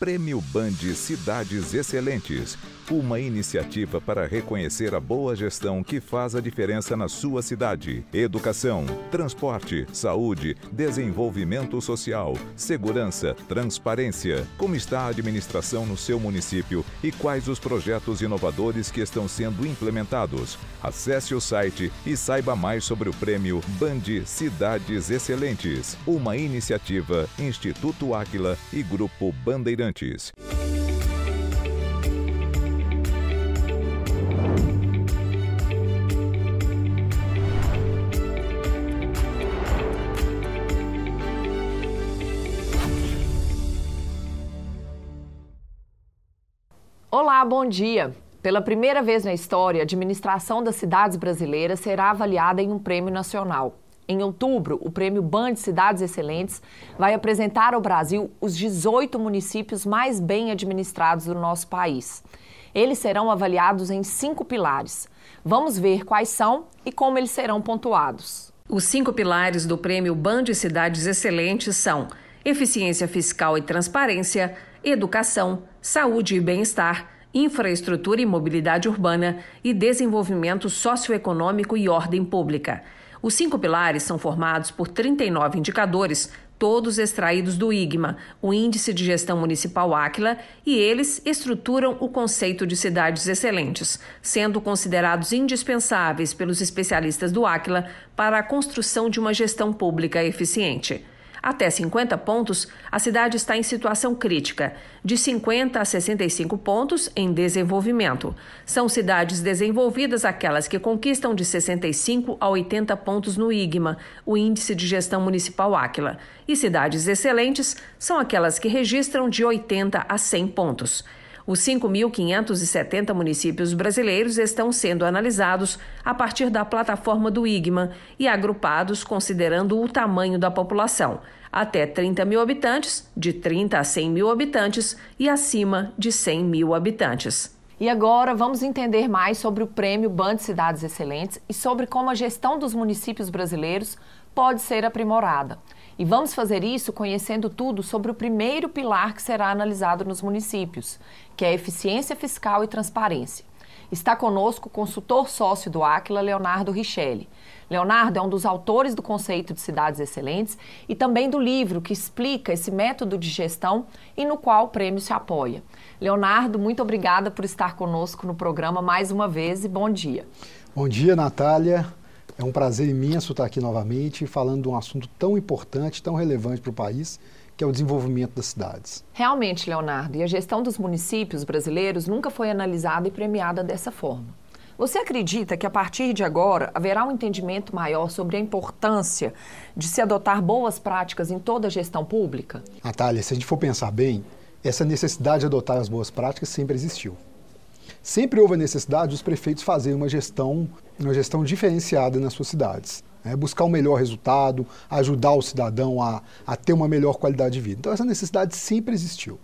Prêmio Band Cidades Excelentes. Uma iniciativa para reconhecer a boa gestão que faz a diferença na sua cidade. Educação, transporte, saúde, desenvolvimento social, segurança, transparência. Como está a administração no seu município e quais os projetos inovadores que estão sendo implementados? Acesse o site e saiba mais sobre o prêmio Band Cidades Excelentes. Uma iniciativa Instituto Áquila e Grupo Bandeirantes. Olá, bom dia. Pela primeira vez na história, a administração das cidades brasileiras será avaliada em um prêmio nacional. Em outubro, o prêmio Band Cidades Excelentes vai apresentar ao Brasil os 18 municípios mais bem administrados do nosso país. Eles serão avaliados em cinco pilares. Vamos ver quais são e como eles serão pontuados. Os cinco pilares do prêmio Band Cidades Excelentes são eficiência fiscal e transparência, educação, saúde e bem-estar, infraestrutura e mobilidade urbana e desenvolvimento socioeconômico e ordem pública. Os cinco pilares são formados por 39 indicadores, todos extraídos do IGMA, o Índice de Gestão Municipal Áquila, e eles estruturam o conceito de cidades excelentes, sendo considerados indispensáveis pelos especialistas do Áquila para a construção de uma gestão pública eficiente. Até 50 pontos, a cidade está em situação crítica, de 50 a 65 pontos em desenvolvimento. São cidades desenvolvidas aquelas que conquistam de 65 a 80 pontos no IGMA, o Índice de Gestão Municipal Áquila. E cidades excelentes são aquelas que registram de 80 a 100 pontos. Os 5.570 municípios brasileiros estão sendo analisados a partir da plataforma do IGMA e agrupados considerando o tamanho da população, até 30 mil habitantes, de 30 a 100 mil habitantes e acima de 100 mil habitantes. E agora vamos entender mais sobre o Prêmio Band Cidades Excelentes e sobre como a gestão dos municípios brasileiros pode ser aprimorada. E vamos fazer isso conhecendo tudo sobre o primeiro pilar que será analisado nos municípios, que é eficiência fiscal e transparência. Está conosco o consultor sócio do Aquila, Leonardo Richelli. Leonardo é um dos autores do conceito de cidades excelentes e também do livro que explica esse método de gestão e no qual o prêmio se apoia. Leonardo, muito obrigada por estar conosco no programa mais uma vez e bom dia. Bom dia, Natália. É um prazer imenso estar aqui novamente falando de um assunto tão importante, tão relevante para o país, que é o desenvolvimento das cidades. Realmente, Leonardo, e a gestão dos municípios brasileiros nunca foi analisada e premiada dessa forma. Você acredita que a partir de agora haverá um entendimento maior sobre a importância de se adotar boas práticas em toda a gestão pública? Natália, se a gente for pensar bem, essa necessidade de adotar as boas práticas sempre existiu. Sempre houve a necessidade dos prefeitos fazerem uma gestão, uma gestão diferenciada nas suas cidades. Né? buscar o um melhor resultado, ajudar o cidadão a, a ter uma melhor qualidade de vida. Então, essa necessidade sempre existiu.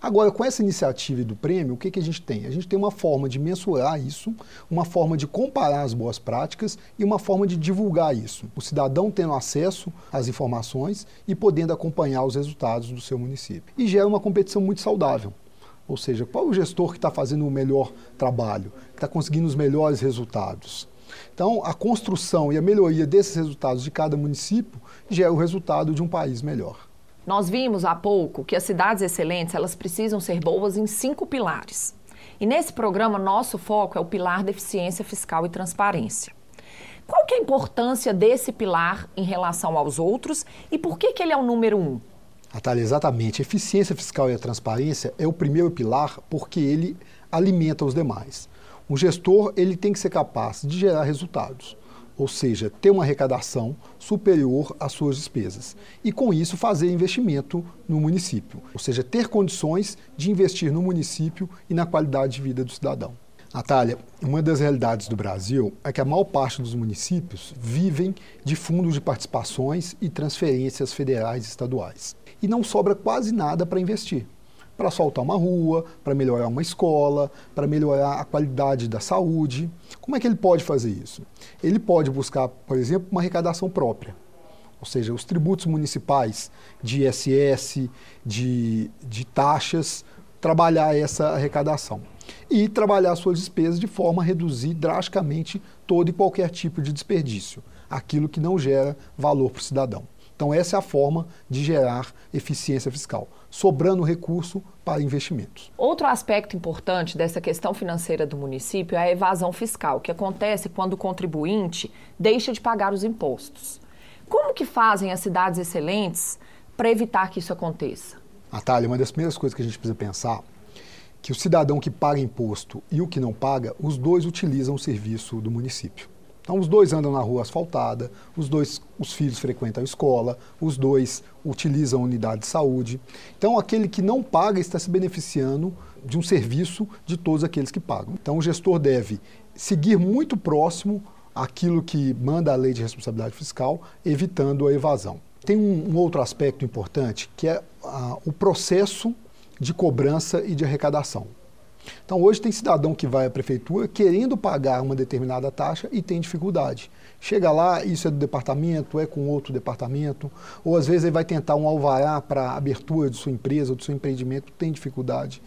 Agora, com essa iniciativa do prêmio, o que, que a gente tem? A gente tem uma forma de mensurar isso, uma forma de comparar as boas práticas e uma forma de divulgar isso. O cidadão tendo acesso às informações e podendo acompanhar os resultados do seu município. E gera uma competição muito saudável. Ou seja, qual é o gestor que está fazendo o melhor trabalho, que está conseguindo os melhores resultados? Então, a construção e a melhoria desses resultados de cada município gera é o resultado de um país melhor. Nós vimos há pouco que as cidades excelentes elas precisam ser boas em cinco pilares. E nesse programa, nosso foco é o pilar da eficiência fiscal e transparência. Qual que é a importância desse pilar em relação aos outros e por que, que ele é o número um? Natália, exatamente. A eficiência fiscal e a transparência é o primeiro pilar porque ele alimenta os demais. O gestor ele tem que ser capaz de gerar resultados, ou seja, ter uma arrecadação superior às suas despesas e com isso fazer investimento no município, ou seja, ter condições de investir no município e na qualidade de vida do cidadão. Natália, uma das realidades do Brasil é que a maior parte dos municípios vivem de fundos de participações e transferências federais e estaduais e não sobra quase nada para investir. Para asfaltar uma rua, para melhorar uma escola, para melhorar a qualidade da saúde. Como é que ele pode fazer isso? Ele pode buscar, por exemplo, uma arrecadação própria. ou seja, os tributos municipais de ISS, de, de taxas, trabalhar essa arrecadação. E trabalhar suas despesas de forma a reduzir drasticamente todo e qualquer tipo de desperdício, aquilo que não gera valor para o cidadão. Então, essa é a forma de gerar eficiência fiscal, sobrando recurso para investimentos. Outro aspecto importante dessa questão financeira do município é a evasão fiscal, que acontece quando o contribuinte deixa de pagar os impostos. Como que fazem as cidades excelentes para evitar que isso aconteça? Natália, uma das primeiras coisas que a gente precisa pensar que o cidadão que paga imposto e o que não paga, os dois utilizam o serviço do município. Então, os dois andam na rua asfaltada, os dois, os filhos frequentam a escola, os dois utilizam a unidade de saúde. Então, aquele que não paga está se beneficiando de um serviço de todos aqueles que pagam. Então, o gestor deve seguir muito próximo aquilo que manda a lei de responsabilidade fiscal, evitando a evasão. Tem um, um outro aspecto importante que é ah, o processo de cobrança e de arrecadação. Então, hoje tem cidadão que vai à prefeitura querendo pagar uma determinada taxa e tem dificuldade. Chega lá, isso é do departamento, é com outro departamento, ou às vezes ele vai tentar um alvará para abertura de sua empresa ou do seu empreendimento, tem dificuldade.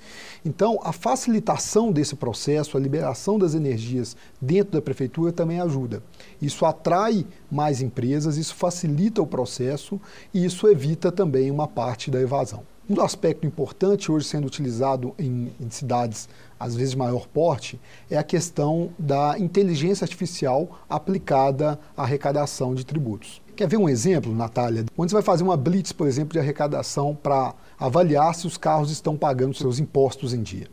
Então, a facilitação desse processo, a liberação das energias dentro da prefeitura também ajuda. Isso atrai mais empresas, isso facilita o processo e isso evita também uma parte da evasão. Um aspecto importante hoje sendo utilizado em, em, cidades, às vezes de maior porte, é a questão da inteligência artificial aplicada à arrecadação de tributos. Quer ver um exemplo, Natália? Quando você vai fazer uma blitz, por exemplo, de arrecadação para avaliar se os carros estão pagando seus impostos em dia.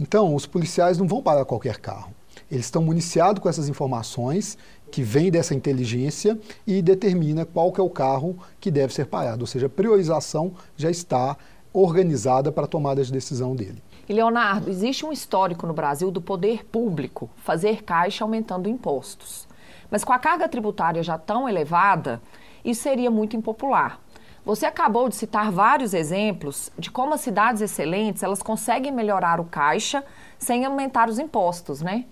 Então, os policiais não vão parar qualquer carro. Eles estão municiados com essas informações que vem dessa inteligência e determina qual que é o carro que deve ser parado. Ou seja, a priorização já está organizada para a tomada de decisão dele. E Leonardo, existe um histórico no Brasil do poder público fazer caixa aumentando impostos. Mas com a carga tributária já tão elevada, isso seria muito impopular. Você acabou de citar vários exemplos de como as cidades excelentes elas conseguem melhorar o caixa sem aumentar os impostos, né?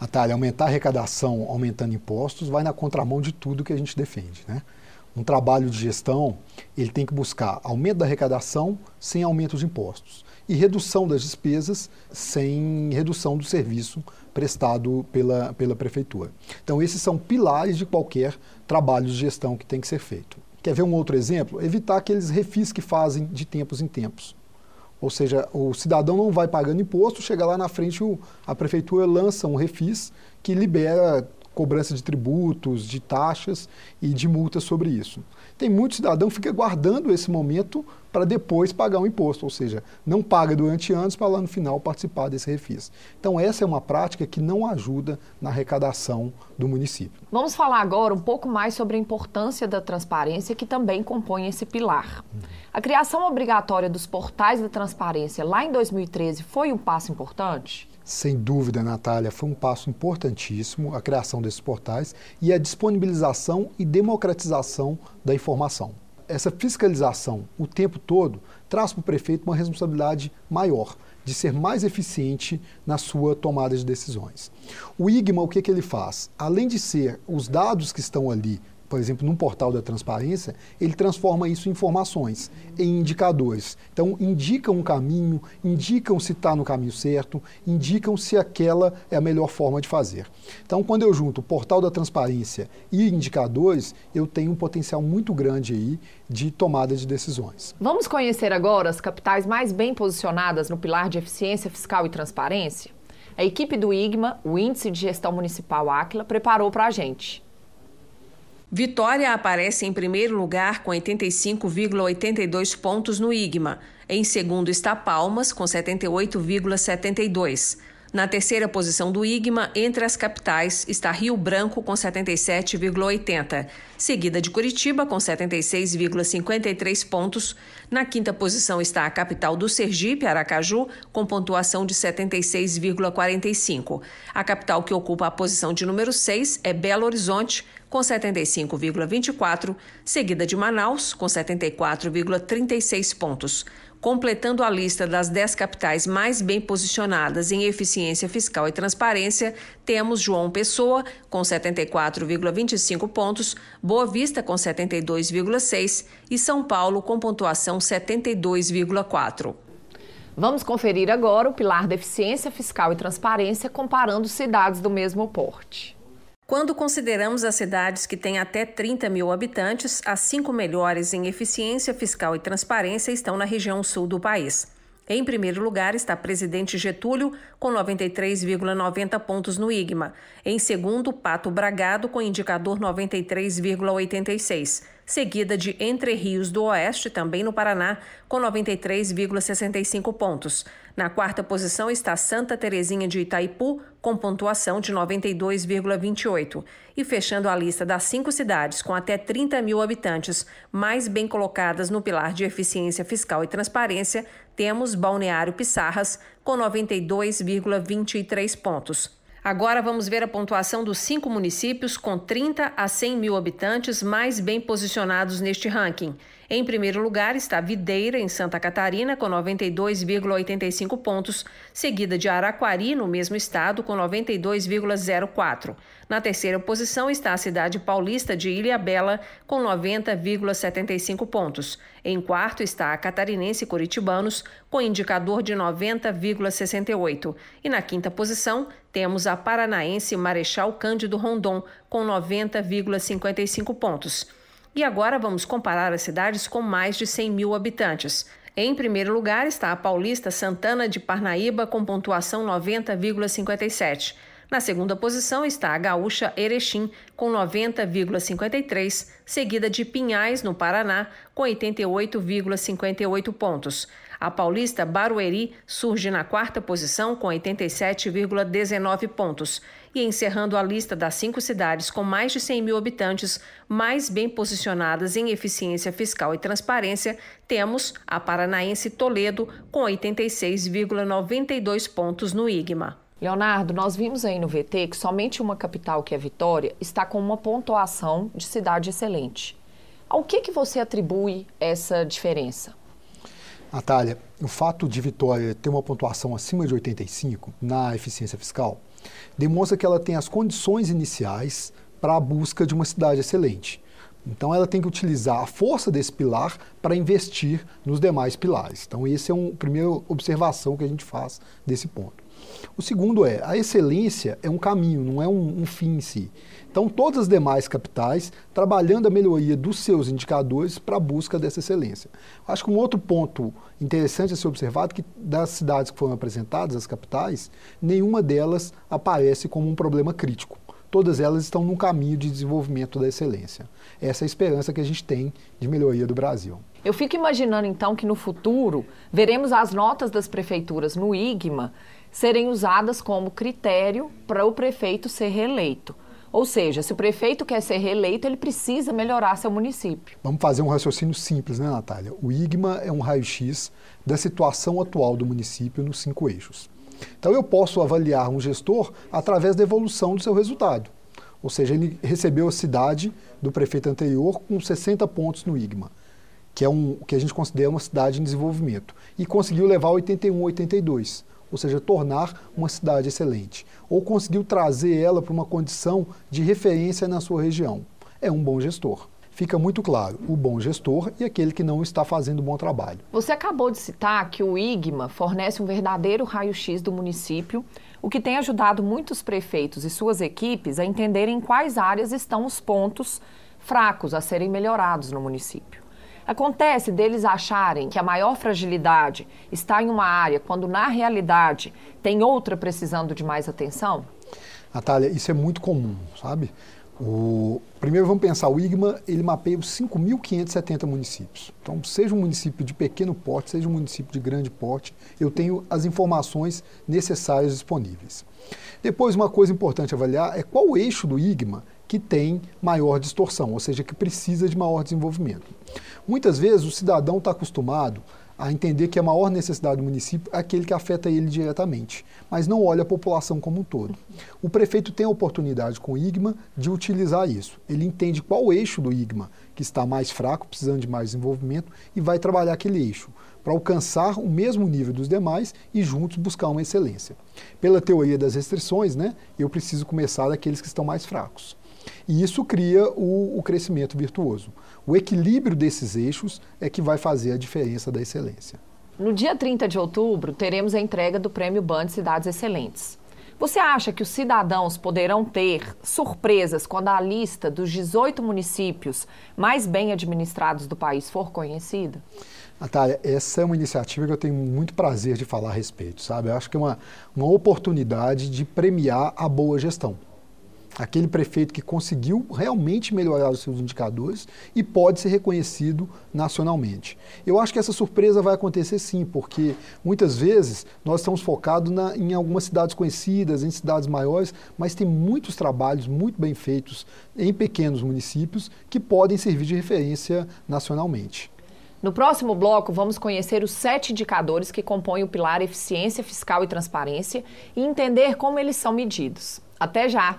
Natália, aumentar a arrecadação aumentando impostos vai na contramão de tudo que a gente defende. Né? Um trabalho de gestão, ele tem que buscar aumento da arrecadação sem aumento de impostos e redução das despesas sem redução do serviço prestado pela, pela prefeitura. Então, esses são pilares de qualquer trabalho de gestão que tem que ser feito. Quer ver um outro exemplo? Evitar aqueles refis que fazem de tempos em tempos. Ou seja, o cidadão não vai pagando imposto, chega lá na frente, o, a prefeitura lança um refis que libera cobrança de tributos, de taxas e de multas sobre isso. Tem muito cidadão que fica guardando esse momento para depois pagar o um imposto, ou seja, não paga durante anos para lá no final participar desse refis. Então essa é uma prática que não ajuda na arrecadação do município. Vamos falar agora um pouco mais sobre a importância da transparência que também compõe esse pilar. A criação obrigatória dos portais da transparência lá em 2013 foi um passo importante? Sem dúvida, Natália, foi um passo importantíssimo a criação desses portais e a disponibilização e democratização da informação. Essa fiscalização o tempo todo traz para o prefeito uma responsabilidade maior de ser mais eficiente na sua tomada de decisões. O IGMA, o que, que ele faz? Além de ser os dados que estão ali por exemplo, num portal da transparência, ele transforma isso em informações, em indicadores. Então, indicam um caminho, indicam se está no caminho certo, indicam se aquela é a melhor forma de fazer. Então, quando eu junto o portal da transparência e indicadores, eu tenho um potencial muito grande aí de tomada de decisões. Vamos conhecer agora as capitais mais bem posicionadas no pilar de eficiência fiscal e transparência? A equipe do IGMA, o Índice de Gestão Municipal Áquila, preparou para a gente. Vitória aparece em primeiro lugar com 85,82 pontos no IGMA. Em segundo está Palmas, com 78,72. Na terceira posição do IGMA, entre as capitais, está Rio Branco com 77,80, seguida de Curitiba com 76,53 pontos. Na quinta posição está a capital do Sergipe, Aracaju, com pontuação de 76,45. A capital que ocupa a posição de número 6 é Belo Horizonte, com 75,24, seguida de Manaus, com 74,36 pontos. Completando a lista das 10 capitais mais bem posicionadas em eficiência fiscal e transparência, temos João Pessoa, com 74,25 pontos, Boa Vista, com 72,6 e São Paulo, com pontuação 72,4. Vamos conferir agora o pilar da eficiência fiscal e transparência comparando cidades do mesmo porte. Quando consideramos as cidades que têm até 30 mil habitantes, as cinco melhores em eficiência fiscal e transparência estão na região sul do país. Em primeiro lugar está Presidente Getúlio, com 93,90 pontos no IGMA. Em segundo, Pato Bragado, com indicador 93,86 seguida de Entre Rios do Oeste, também no Paraná, com 93,65 pontos. Na quarta posição está Santa Terezinha de Itaipu, com pontuação de 92,28. E fechando a lista das cinco cidades com até 30 mil habitantes mais bem colocadas no pilar de eficiência fiscal e transparência, temos Balneário Pissarras, com 92,23 pontos. Agora vamos ver a pontuação dos cinco municípios com 30 a 100 mil habitantes mais bem posicionados neste ranking. Em primeiro lugar está Videira, em Santa Catarina, com 92,85 pontos, seguida de Araquari, no mesmo estado, com 92,04. Na terceira posição está a cidade paulista de Ilhabela, com 90,75 pontos. Em quarto está a catarinense Curitibanos, com indicador de 90,68. E na quinta posição temos a paranaense Marechal Cândido Rondon, com 90,55 pontos. E agora vamos comparar as cidades com mais de 100 mil habitantes. Em primeiro lugar está a paulista Santana de Parnaíba, com pontuação 90,57. Na segunda posição está a gaúcha Erechim, com 90,53, seguida de Pinhais, no Paraná, com 88,58 pontos. A paulista Barueri surge na quarta posição com 87,19 pontos. E encerrando a lista das cinco cidades com mais de 100 mil habitantes mais bem posicionadas em eficiência fiscal e transparência, temos a paranaense Toledo com 86,92 pontos no IGMA. Leonardo, nós vimos aí no VT que somente uma capital, que é Vitória, está com uma pontuação de cidade excelente. Ao que, que você atribui essa diferença? Natália, o fato de Vitória ter uma pontuação acima de 85 na eficiência fiscal demonstra que ela tem as condições iniciais para a busca de uma cidade excelente. Então, ela tem que utilizar a força desse pilar para investir nos demais pilares. Então, essa é uma primeira observação que a gente faz desse ponto. O segundo é, a excelência é um caminho, não é um, um fim em si. Então, todas as demais capitais trabalhando a melhoria dos seus indicadores para a busca dessa excelência. Acho que um outro ponto interessante a ser observado é que das cidades que foram apresentadas, as capitais, nenhuma delas aparece como um problema crítico. Todas elas estão num caminho de desenvolvimento da excelência. Essa é a esperança que a gente tem de melhoria do Brasil. Eu fico imaginando então que no futuro veremos as notas das prefeituras no IGMA serem usadas como critério para o prefeito ser reeleito. Ou seja, se o prefeito quer ser reeleito, ele precisa melhorar seu município. Vamos fazer um raciocínio simples, né, Natália? O IGMA é um raio-x da situação atual do município nos cinco eixos. Então, eu posso avaliar um gestor através da evolução do seu resultado. Ou seja, ele recebeu a cidade do prefeito anterior com 60 pontos no IGMA, que é um que a gente considera uma cidade em desenvolvimento, e conseguiu levar 81, 82 ou seja, tornar uma cidade excelente, ou conseguiu trazer ela para uma condição de referência na sua região. É um bom gestor. Fica muito claro o bom gestor e aquele que não está fazendo bom trabalho. Você acabou de citar que o IGMA fornece um verdadeiro raio-x do município, o que tem ajudado muitos prefeitos e suas equipes a entenderem quais áreas estão os pontos fracos a serem melhorados no município. Acontece deles acharem que a maior fragilidade está em uma área, quando na realidade tem outra precisando de mais atenção? Natália, isso é muito comum, sabe? O... Primeiro vamos pensar, o IGMA ele mapeia os 5.570 municípios. Então, seja um município de pequeno porte, seja um município de grande porte, eu tenho as informações necessárias disponíveis. Depois, uma coisa importante avaliar é qual o eixo do IGMA que tem maior distorção, ou seja, que precisa de maior desenvolvimento. Muitas vezes o cidadão está acostumado a entender que a maior necessidade do município é aquele que afeta ele diretamente, mas não olha a população como um todo. O prefeito tem a oportunidade com o IGMA de utilizar isso. Ele entende qual eixo do IGMA que está mais fraco, precisando de mais desenvolvimento, e vai trabalhar aquele eixo para alcançar o mesmo nível dos demais e juntos buscar uma excelência. Pela teoria das restrições, né, eu preciso começar daqueles que estão mais fracos. E isso cria o, o crescimento virtuoso. O equilíbrio desses eixos é que vai fazer a diferença da excelência. No dia 30 de outubro, teremos a entrega do Prêmio Band Cidades Excelentes. Você acha que os cidadãos poderão ter surpresas quando a lista dos 18 municípios mais bem administrados do país for conhecida? Natália, essa é uma iniciativa que eu tenho muito prazer de falar a respeito, sabe? Eu acho que é uma, uma oportunidade de premiar a boa gestão aquele prefeito que conseguiu realmente melhorar os seus indicadores e pode ser reconhecido nacionalmente. Eu acho que essa surpresa vai acontecer sim, porque muitas vezes nós estamos focados na, em algumas cidades conhecidas, em cidades maiores, mas tem muitos trabalhos muito bem feitos em pequenos municípios que podem servir de referência nacionalmente. No próximo bloco, vamos conhecer os sete indicadores que compõem o pilar Eficiência Fiscal e Transparência e entender como eles são medidos. Até já!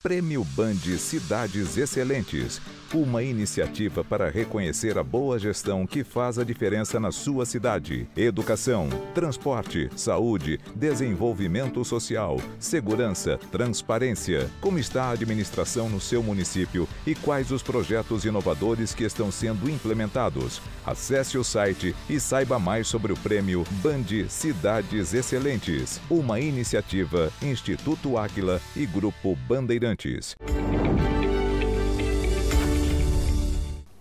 Prêmio Band Cidades Excelentes uma iniciativa para reconhecer a boa gestão que faz a diferença na sua cidade. Educação, transporte, saúde, desenvolvimento social, segurança, transparência. Como está a administração no seu município e quais os projetos inovadores que estão sendo implementados? Acesse o site e saiba mais sobre o prêmio Band Cidades Excelentes, uma iniciativa Instituto Águila e Grupo Bandeirantes.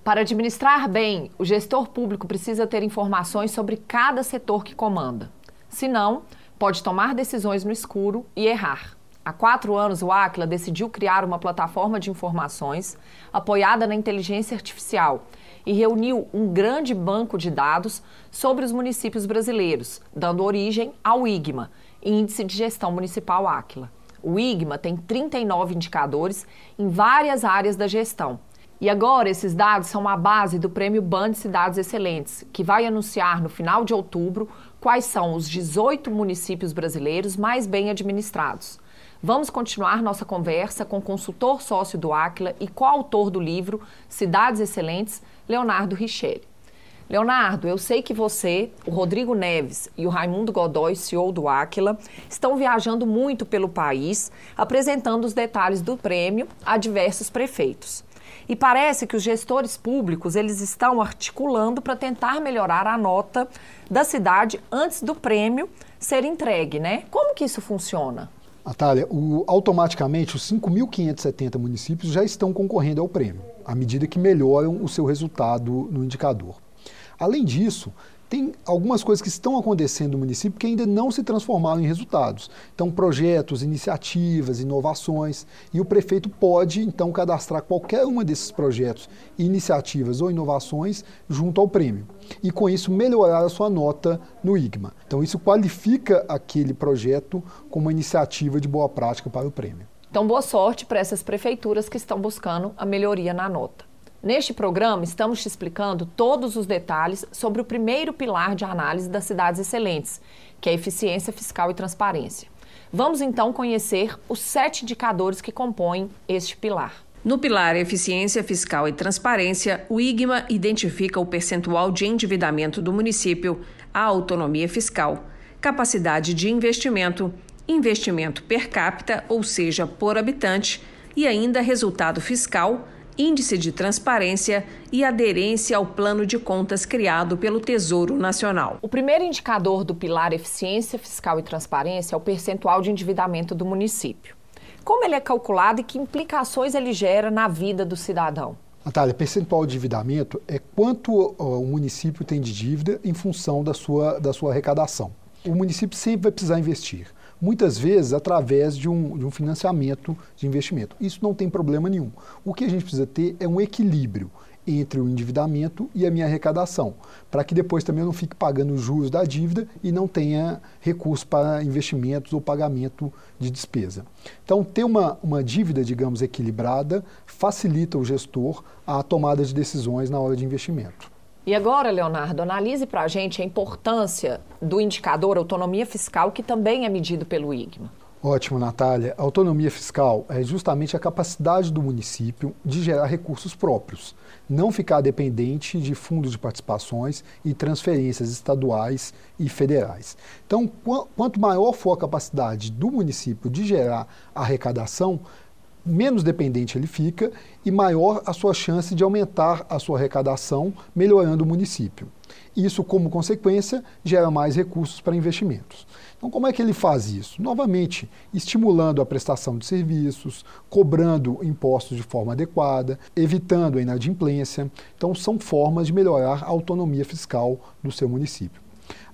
Para administrar bem, o gestor público precisa ter informações sobre cada setor que comanda. Senão, pode tomar decisões no escuro e errar. Há quatro anos, o Aquila decidiu criar uma plataforma de informações apoiada na inteligência artificial e reuniu um grande banco de dados sobre os municípios brasileiros, dando origem ao IGMA, Índice de Gestão Municipal Aquila. O IGMA tem 39 indicadores em várias áreas da gestão e agora, esses dados são a base do Prêmio Band Cidades Excelentes, que vai anunciar no final de outubro quais são os 18 municípios brasileiros mais bem administrados. Vamos continuar nossa conversa com o consultor sócio do Aquila e coautor do livro Cidades Excelentes, Leonardo Richelli. Leonardo, eu sei que você, o Rodrigo Neves e o Raimundo Godoy, CEO do Aquila, estão viajando muito pelo país, apresentando os detalhes do prêmio a diversos prefeitos. E parece que os gestores públicos eles estão articulando para tentar melhorar a nota da cidade antes do prêmio ser entregue, né? Como que isso funciona? Natália, o, automaticamente os 5.570 municípios já estão concorrendo ao prêmio, à medida que melhoram o seu resultado no indicador. Além disso, tem algumas coisas que estão acontecendo no município que ainda não se transformaram em resultados. Então, projetos, iniciativas, inovações, e o prefeito pode, então, cadastrar qualquer uma desses projetos, iniciativas ou inovações junto ao prêmio. E, com isso, melhorar a sua nota no IGMA. Então, isso qualifica aquele projeto como uma iniciativa de boa prática para o prêmio. Então, boa sorte para essas prefeituras que estão buscando a melhoria na nota. Neste programa, estamos te explicando todos os detalhes sobre o primeiro pilar de análise das cidades excelentes, que é eficiência fiscal e transparência. Vamos então conhecer os sete indicadores que compõem este pilar. No pilar Eficiência Fiscal e Transparência, o IGMA identifica o percentual de endividamento do município, a autonomia fiscal, capacidade de investimento, investimento per capita, ou seja, por habitante, e ainda resultado fiscal índice de transparência e aderência ao plano de contas criado pelo Tesouro Nacional. O primeiro indicador do pilar eficiência fiscal e transparência é o percentual de endividamento do município. Como ele é calculado e que implicações ele gera na vida do cidadão? Natália, percentual de endividamento é quanto o município tem de dívida em função da sua, da sua arrecadação. O município sempre vai precisar investir muitas vezes através de um, de um financiamento de investimento. Isso não tem problema nenhum. O que a gente precisa ter é um equilíbrio entre o endividamento e a minha arrecadação, para que depois também eu não fique pagando os juros da dívida e não tenha recurso para investimentos ou pagamento de despesa. Então, ter uma, uma dívida, digamos, equilibrada facilita o gestor a tomada de decisões na hora de investimento. E agora, Leonardo, analise para a gente a importância do indicador autonomia fiscal, que também é medido pelo IGMA. Ótimo, Natália. A autonomia fiscal é justamente a capacidade do município de gerar recursos próprios, não ficar dependente de fundos de participações e transferências estaduais e federais. Então, quanto maior for a capacidade do município de gerar arrecadação, menos dependente ele fica e maior a sua chance de aumentar a sua arrecadação, melhorando o município. Isso, como consequência, gera mais recursos para investimentos. Então, como é que ele faz isso? Novamente, estimulando a prestação de serviços, cobrando impostos de forma adequada, evitando a inadimplência. Então, são formas de melhorar a autonomia fiscal do seu município.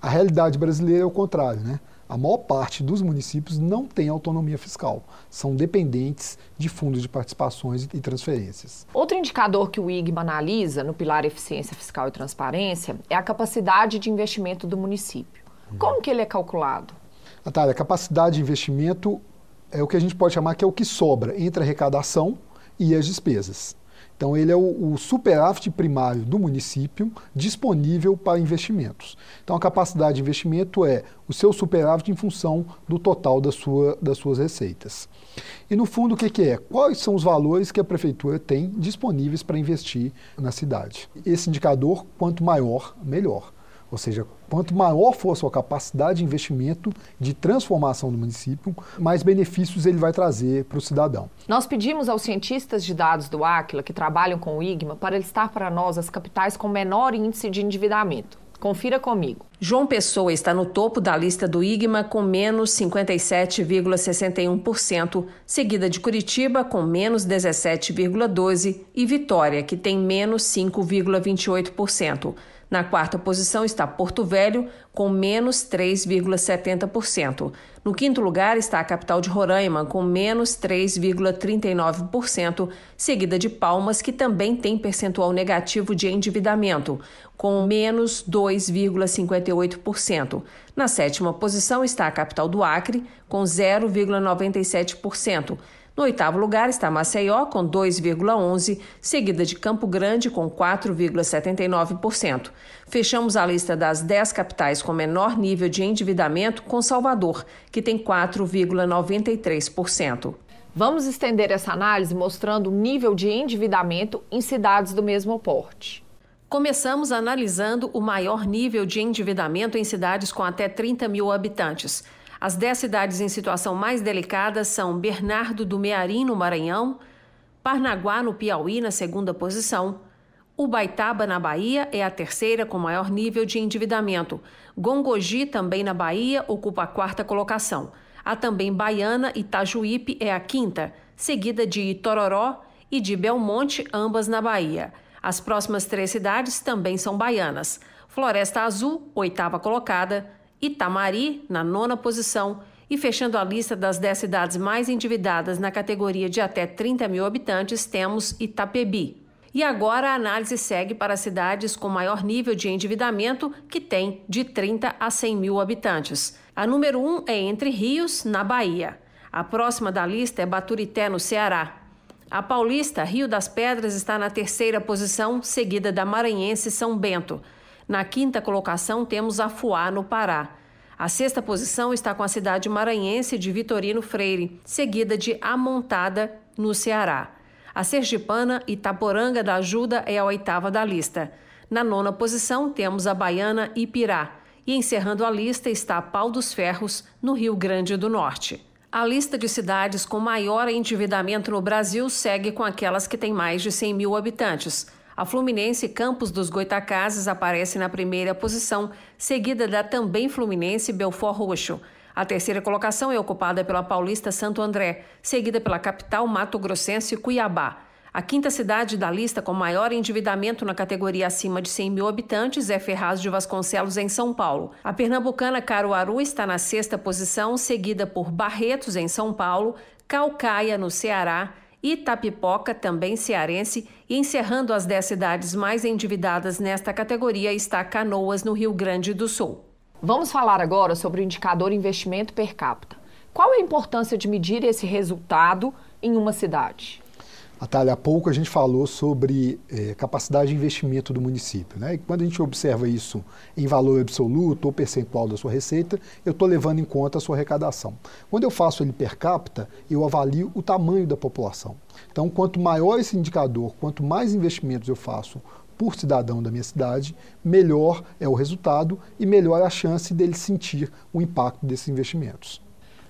A realidade brasileira é o contrário, né? A maior parte dos municípios não tem autonomia fiscal, são dependentes de fundos de participações e transferências. Outro indicador que o IGMA analisa no pilar Eficiência Fiscal e Transparência é a capacidade de investimento do município. Como que ele é calculado? Natália, a capacidade de investimento é o que a gente pode chamar que é o que sobra entre a arrecadação e as despesas. Então, ele é o, o superávit primário do município disponível para investimentos. Então, a capacidade de investimento é o seu superávit em função do total da sua, das suas receitas. E, no fundo, o que, que é? Quais são os valores que a prefeitura tem disponíveis para investir na cidade? Esse indicador, quanto maior, melhor. Ou seja, quanto maior for a sua capacidade de investimento, de transformação do município, mais benefícios ele vai trazer para o cidadão. Nós pedimos aos cientistas de dados do Aquila, que trabalham com o IGMA, para listar para nós as capitais com menor índice de endividamento. Confira comigo. João Pessoa está no topo da lista do IGMA com menos 57,61%, seguida de Curitiba com menos 17,12% e Vitória, que tem menos 5,28%. Na quarta posição está Porto Velho, com menos 3,70%. No quinto lugar está a capital de Roraima, com menos 3,39%, seguida de Palmas, que também tem percentual negativo de endividamento, com menos 2,58%. Na sétima posição está a capital do Acre, com 0,97%. No oitavo lugar está Maceió, com 2,11%, seguida de Campo Grande, com 4,79%. Fechamos a lista das 10 capitais com menor nível de endividamento com Salvador, que tem 4,93%. Vamos estender essa análise mostrando o nível de endividamento em cidades do mesmo porte. Começamos analisando o maior nível de endividamento em cidades com até 30 mil habitantes. As dez cidades em situação mais delicada são Bernardo do Mearim, no Maranhão, Parnaguá, no Piauí, na segunda posição, Ubaitaba, na Bahia, é a terceira com maior nível de endividamento. Gongogi, também na Bahia, ocupa a quarta colocação. A também Baiana, Itajuípe, é a quinta, seguida de Itororó e de Belmonte, ambas na Bahia. As próximas três cidades também são baianas. Floresta Azul, oitava colocada, Itamari, na nona posição, e fechando a lista das 10 cidades mais endividadas na categoria de até 30 mil habitantes, temos Itapebi. E agora a análise segue para cidades com maior nível de endividamento, que tem de 30 a 100 mil habitantes. A número 1 um é Entre Rios, na Bahia. A próxima da lista é Baturité, no Ceará. A paulista Rio das Pedras está na terceira posição, seguida da maranhense São Bento. Na quinta colocação temos Afuá, no Pará. A sexta posição está com a cidade maranhense de Vitorino Freire, seguida de Amontada, no Ceará. A sergipana Itaporanga da Ajuda é a oitava da lista. Na nona posição temos a baiana Ipirá. E encerrando a lista está Pau dos Ferros, no Rio Grande do Norte. A lista de cidades com maior endividamento no Brasil segue com aquelas que têm mais de 100 mil habitantes. A Fluminense Campos dos Goitacazes aparece na primeira posição, seguida da também Fluminense Belfort Roxo. A terceira colocação é ocupada pela paulista Santo André, seguida pela capital Mato Grossense Cuiabá. A quinta cidade da lista com maior endividamento na categoria acima de 100 mil habitantes é Ferraz de Vasconcelos, em São Paulo. A pernambucana Caruaru está na sexta posição, seguida por Barretos, em São Paulo, Calcaia, no Ceará, Itapipoca, também cearense, e encerrando as 10 cidades mais endividadas nesta categoria está Canoas, no Rio Grande do Sul. Vamos falar agora sobre o indicador investimento per capita. Qual a importância de medir esse resultado em uma cidade? Natália, há pouco a gente falou sobre é, capacidade de investimento do município. Né? E quando a gente observa isso em valor absoluto ou percentual da sua receita, eu estou levando em conta a sua arrecadação. Quando eu faço ele per capita, eu avalio o tamanho da população. Então, quanto maior esse indicador, quanto mais investimentos eu faço por cidadão da minha cidade, melhor é o resultado e melhor a chance dele sentir o impacto desses investimentos.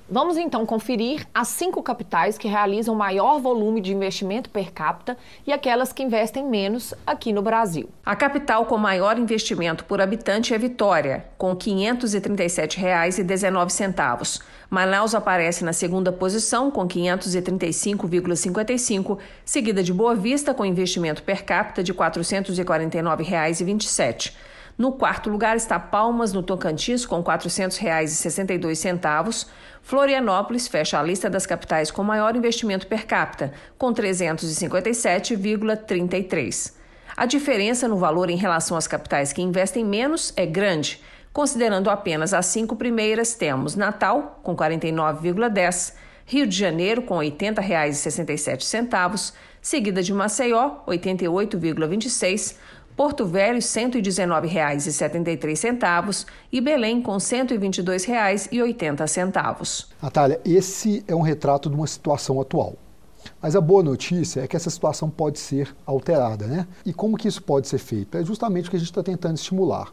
Vamos então conferir as cinco capitais que realizam maior volume de investimento per capita e aquelas que investem menos aqui no Brasil. A capital com maior investimento por habitante é Vitória, com R$ 537,19. Manaus aparece na segunda posição, com 535,55, seguida de Boa Vista, com investimento per capita de R$ 449,27. No quarto lugar está Palmas, no Tocantins, com R$ 400,62. Florianópolis fecha a lista das capitais com maior investimento per capita, com 357,33. A diferença no valor em relação às capitais que investem menos é grande. Considerando apenas as cinco primeiras, temos Natal, com 49,10, Rio de Janeiro, com R$ 80,67, seguida de Maceió, 88,26, Porto Velho, R$ 119,73 e Belém com R$ 122,80. Natália, esse é um retrato de uma situação atual. Mas a boa notícia é que essa situação pode ser alterada, né? E como que isso pode ser feito? É justamente o que a gente está tentando estimular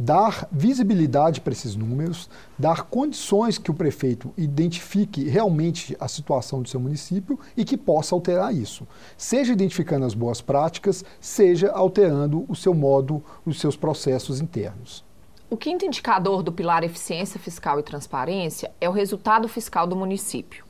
dar visibilidade para esses números, dar condições que o prefeito identifique realmente a situação do seu município e que possa alterar isso, seja identificando as boas práticas, seja alterando o seu modo, os seus processos internos. O quinto indicador do pilar eficiência fiscal e transparência é o resultado fiscal do município.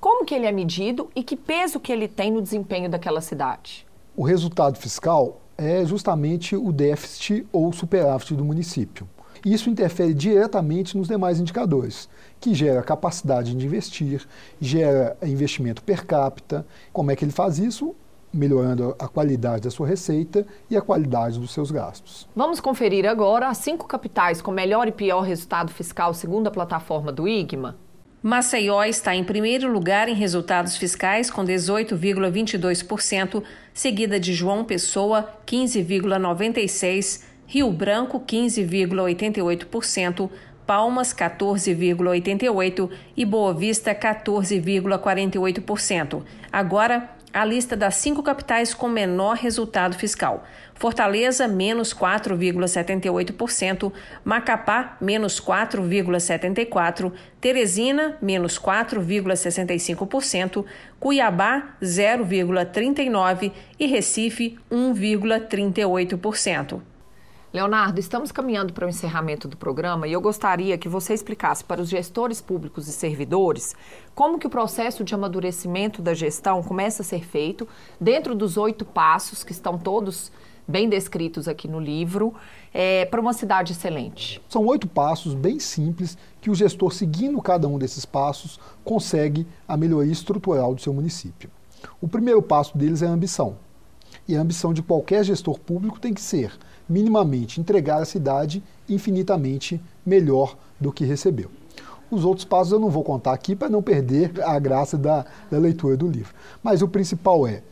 Como que ele é medido e que peso que ele tem no desempenho daquela cidade? O resultado fiscal é justamente o déficit ou superávit do município. Isso interfere diretamente nos demais indicadores, que gera capacidade de investir, gera investimento per capita. Como é que ele faz isso? Melhorando a qualidade da sua receita e a qualidade dos seus gastos. Vamos conferir agora as cinco capitais com melhor e pior resultado fiscal segundo a plataforma do IGMA? Maceió está em primeiro lugar em resultados fiscais com 18,22%, seguida de João Pessoa, 15,96%, Rio Branco, 15,88%, Palmas, 14,88% e Boa Vista, 14,48%. Agora, a lista das cinco capitais com menor resultado fiscal. Fortaleza, menos 4,78%, Macapá, menos 4,74%, Teresina, menos 4,65%, Cuiabá, 0,39% e Recife, 1,38%. Leonardo, estamos caminhando para o encerramento do programa e eu gostaria que você explicasse para os gestores públicos e servidores como que o processo de amadurecimento da gestão começa a ser feito dentro dos oito passos que estão todos bem descritos aqui no livro, é, para uma cidade excelente. São oito passos bem simples que o gestor, seguindo cada um desses passos, consegue a melhoria estrutural do seu município. O primeiro passo deles é a ambição. E a ambição de qualquer gestor público tem que ser minimamente entregar a cidade infinitamente melhor do que recebeu. Os outros passos eu não vou contar aqui para não perder a graça da, da leitura do livro. Mas o principal é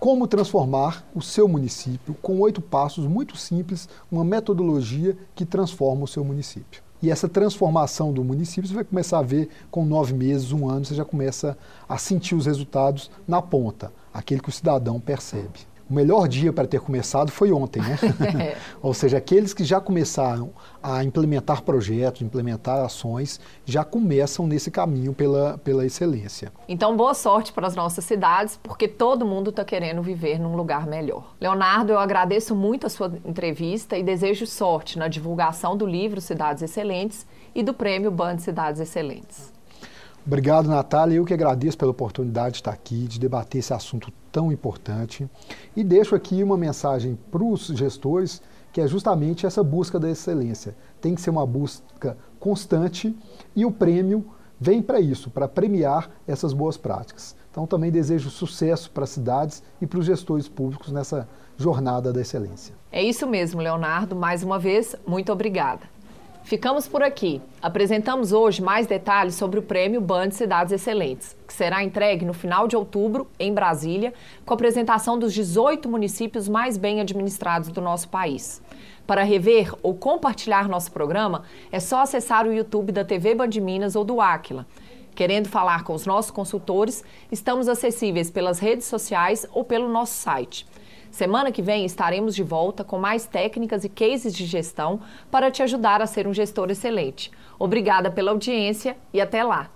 como transformar o seu município com oito passos muito simples, uma metodologia que transforma o seu município. E essa transformação do município você vai começar a ver com nove meses, um ano, você já começa a sentir os resultados na ponta, aquele que o cidadão percebe o melhor dia para ter começado foi ontem, né? Ou seja, aqueles que já começaram a implementar projetos, implementar ações, já começam nesse caminho pela, pela excelência. Então, boa sorte para as nossas cidades, porque todo mundo está querendo viver num lugar melhor. Leonardo, eu agradeço muito a sua entrevista e desejo sorte na divulgação do livro Cidades Excelentes e do prêmio Band Cidades Excelentes. Obrigado, Natália. Eu que agradeço pela oportunidade de estar aqui, de debater esse assunto tão importante. E deixo aqui uma mensagem para os gestores, que é justamente essa busca da excelência. Tem que ser uma busca constante e o prêmio vem para isso, para premiar essas boas práticas. Então, também desejo sucesso para as cidades e para os gestores públicos nessa jornada da excelência. É isso mesmo, Leonardo. Mais uma vez, muito obrigada. Ficamos por aqui. Apresentamos hoje mais detalhes sobre o prêmio Band Cidades Excelentes, que será entregue no final de outubro, em Brasília, com a apresentação dos 18 municípios mais bem administrados do nosso país. Para rever ou compartilhar nosso programa, é só acessar o YouTube da TV Band Minas ou do Aquila. Querendo falar com os nossos consultores, estamos acessíveis pelas redes sociais ou pelo nosso site. Semana que vem estaremos de volta com mais técnicas e cases de gestão para te ajudar a ser um gestor excelente. Obrigada pela audiência e até lá!